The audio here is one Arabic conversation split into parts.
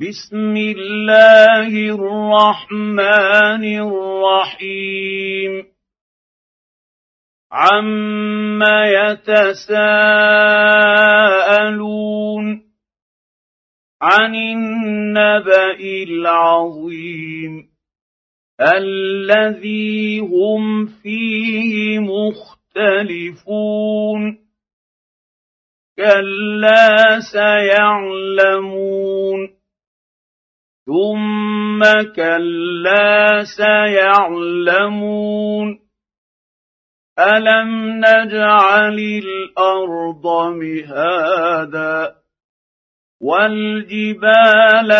بسم الله الرحمن الرحيم. عم يتساءلون عن النبا العظيم الذي هم فيه مختلفون كلا سيعلمون ثم كلا سيعلمون الم نجعل الأرض مهادا والجبال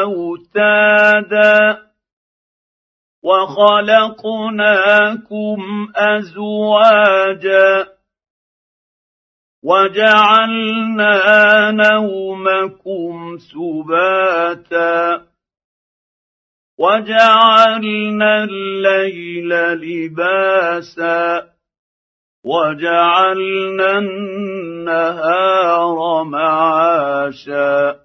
اوتادا وخلقناكم ازواجا وجعلنا نومكم سباتا وجعلنا الليل لباسا وجعلنا النهار معاشا.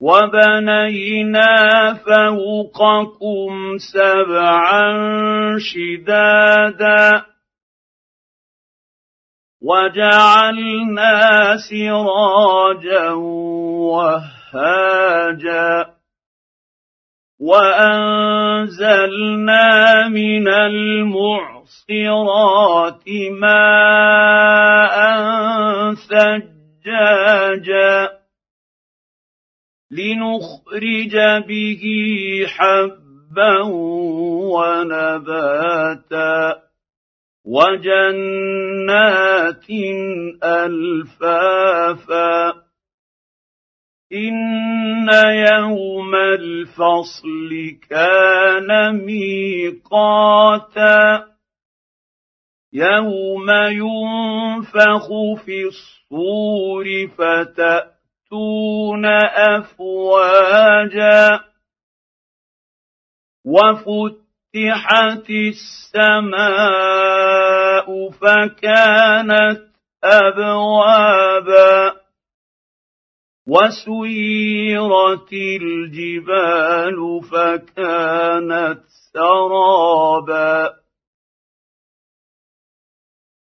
وبنينا فوقكم سبعا شدادا. وجعلنا سراجا وهاجا. وأنزلنا من المعصرات ماء ثجاجا لنخرج به حبا ونباتا وجنات ألفافا ان يوم الفصل كان ميقاتا يوم ينفخ في الصور فتاتون افواجا وفتحت السماء فكانت ابوابا وسيرت الجبال فكانت سرابا.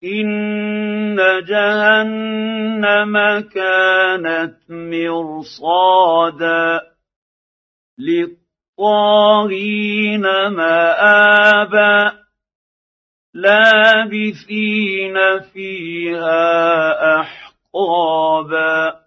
إن جهنم كانت مرصادا. للطاغين مآبا. لابثين فيها أحقابا.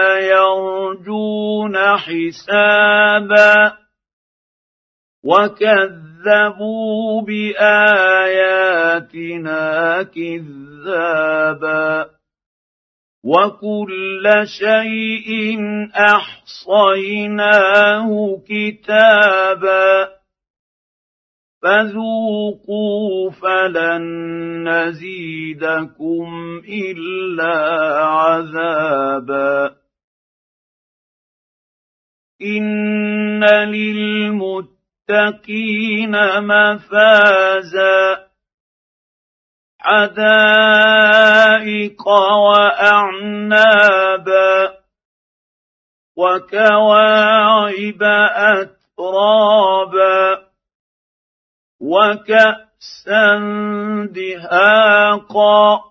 يرجون حسابا وكذبوا بآياتنا كذابا وكل شيء أحصيناه كتابا فذوقوا فلن نزيدكم إلا عذابا ان للمتقين مفازا حدائق واعنابا وكواعب اترابا وكأسا دهاقا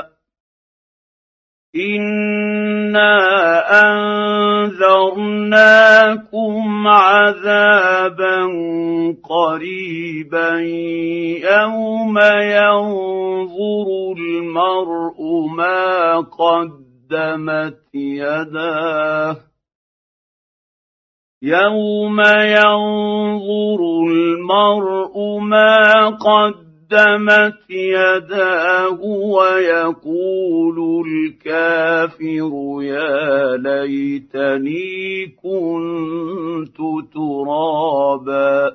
انا انذرناكم عذابا قريبا يوم ينظر المرء ما قدمت يداه يوم ينظر المرء ما قدمت قدمت يداه ويقول الكافر يا ليتني كنت ترابا.